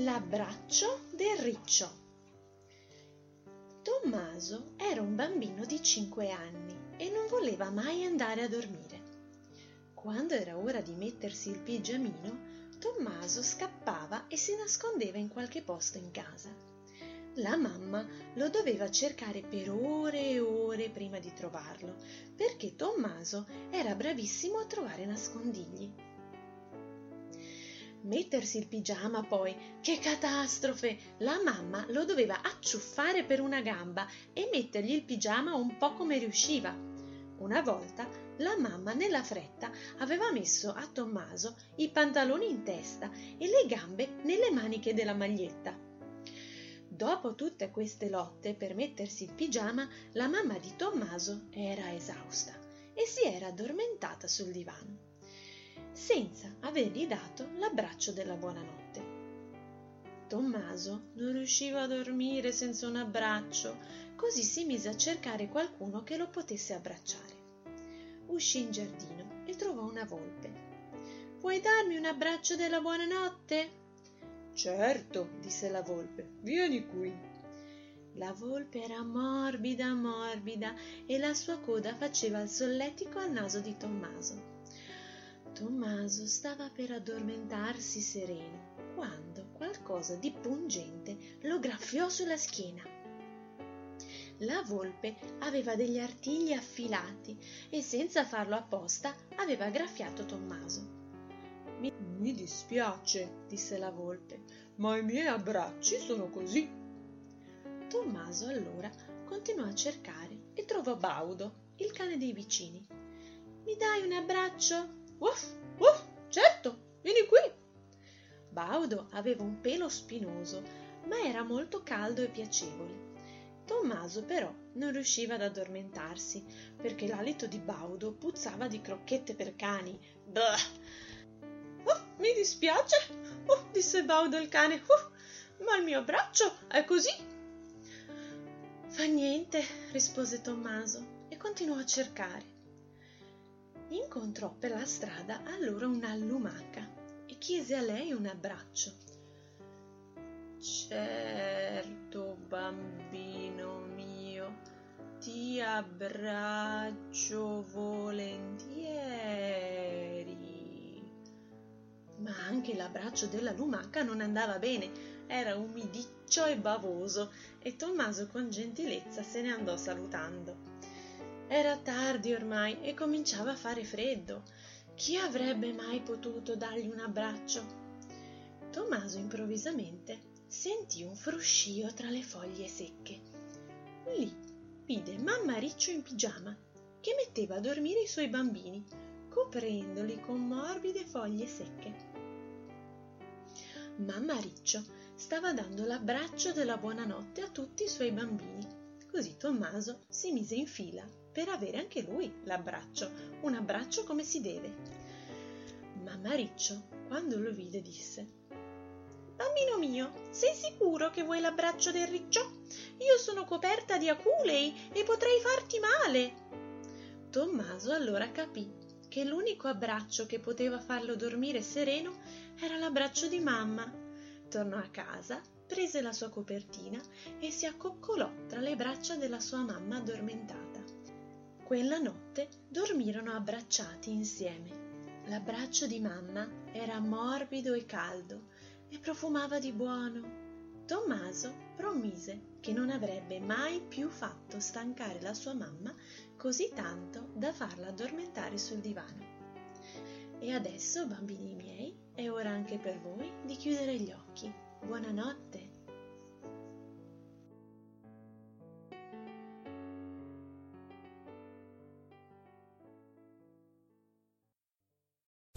L'abbraccio del riccio. Tommaso era un bambino di 5 anni e non voleva mai andare a dormire. Quando era ora di mettersi il pigiamino, Tommaso scappava e si nascondeva in qualche posto in casa. La mamma lo doveva cercare per ore e ore prima di trovarlo, perché Tommaso era bravissimo a trovare nascondigli. Mettersi il pigiama poi, che catastrofe! La mamma lo doveva acciuffare per una gamba e mettergli il pigiama un po' come riusciva. Una volta la mamma nella fretta aveva messo a Tommaso i pantaloni in testa e le gambe nelle maniche della maglietta. Dopo tutte queste lotte per mettersi il pigiama, la mamma di Tommaso era esausta e si era addormentata sul divano, senza avergli dato l'abbraccio della buonanotte. Tommaso non riusciva a dormire senza un abbraccio, così si mise a cercare qualcuno che lo potesse abbracciare uscì in giardino e trovò una volpe. Vuoi darmi un abbraccio della buonanotte? Certo, disse la volpe, vieni qui. La volpe era morbida, morbida e la sua coda faceva il solletico al naso di Tommaso. Tommaso stava per addormentarsi sereno quando qualcosa di pungente lo graffiò sulla schiena. La volpe aveva degli artigli affilati e senza farlo apposta aveva graffiato Tommaso. Mi, mi dispiace, disse la volpe, ma i miei abbracci sono così. Tommaso allora continuò a cercare e trovò Baudo, il cane dei vicini. Mi dai un abbraccio? Uff, uff, certo, vieni qui. Baudo aveva un pelo spinoso, ma era molto caldo e piacevole. Tommaso però non riusciva ad addormentarsi perché l'alito di Baudo puzzava di crocchette per cani. Bah! Oh, mi dispiace, oh, disse Baudo il cane, oh, ma il mio braccio è così. Fa niente, rispose Tommaso e continuò a cercare. Incontrò per la strada allora una lumaca e chiese a lei un abbraccio. Certo, bambino mio, ti abbraccio volentieri. Ma anche l'abbraccio della lumaca non andava bene, era umidiccio e bavoso, e Tommaso con gentilezza se ne andò salutando. Era tardi ormai e cominciava a fare freddo. Chi avrebbe mai potuto dargli un abbraccio? Tommaso improvvisamente sentì un fruscio tra le foglie secche. Lì vide mamma Riccio in pigiama che metteva a dormire i suoi bambini, coprendoli con morbide foglie secche. Mamma Riccio stava dando l'abbraccio della buonanotte a tutti i suoi bambini. Così Tommaso si mise in fila per avere anche lui l'abbraccio, un abbraccio come si deve. Mamma Riccio, quando lo vide, disse Bambino mio, sei sicuro che vuoi l'abbraccio del riccio? Io sono coperta di aculei e potrei farti male. Tommaso allora capì che l'unico abbraccio che poteva farlo dormire sereno era l'abbraccio di mamma. Tornò a casa, prese la sua copertina e si accoccolò tra le braccia della sua mamma addormentata. Quella notte dormirono abbracciati insieme. L'abbraccio di mamma era morbido e caldo e profumava di buono. Tommaso promise che non avrebbe mai più fatto stancare la sua mamma così tanto da farla addormentare sul divano. E adesso, bambini miei, è ora anche per voi di chiudere gli occhi. Buonanotte.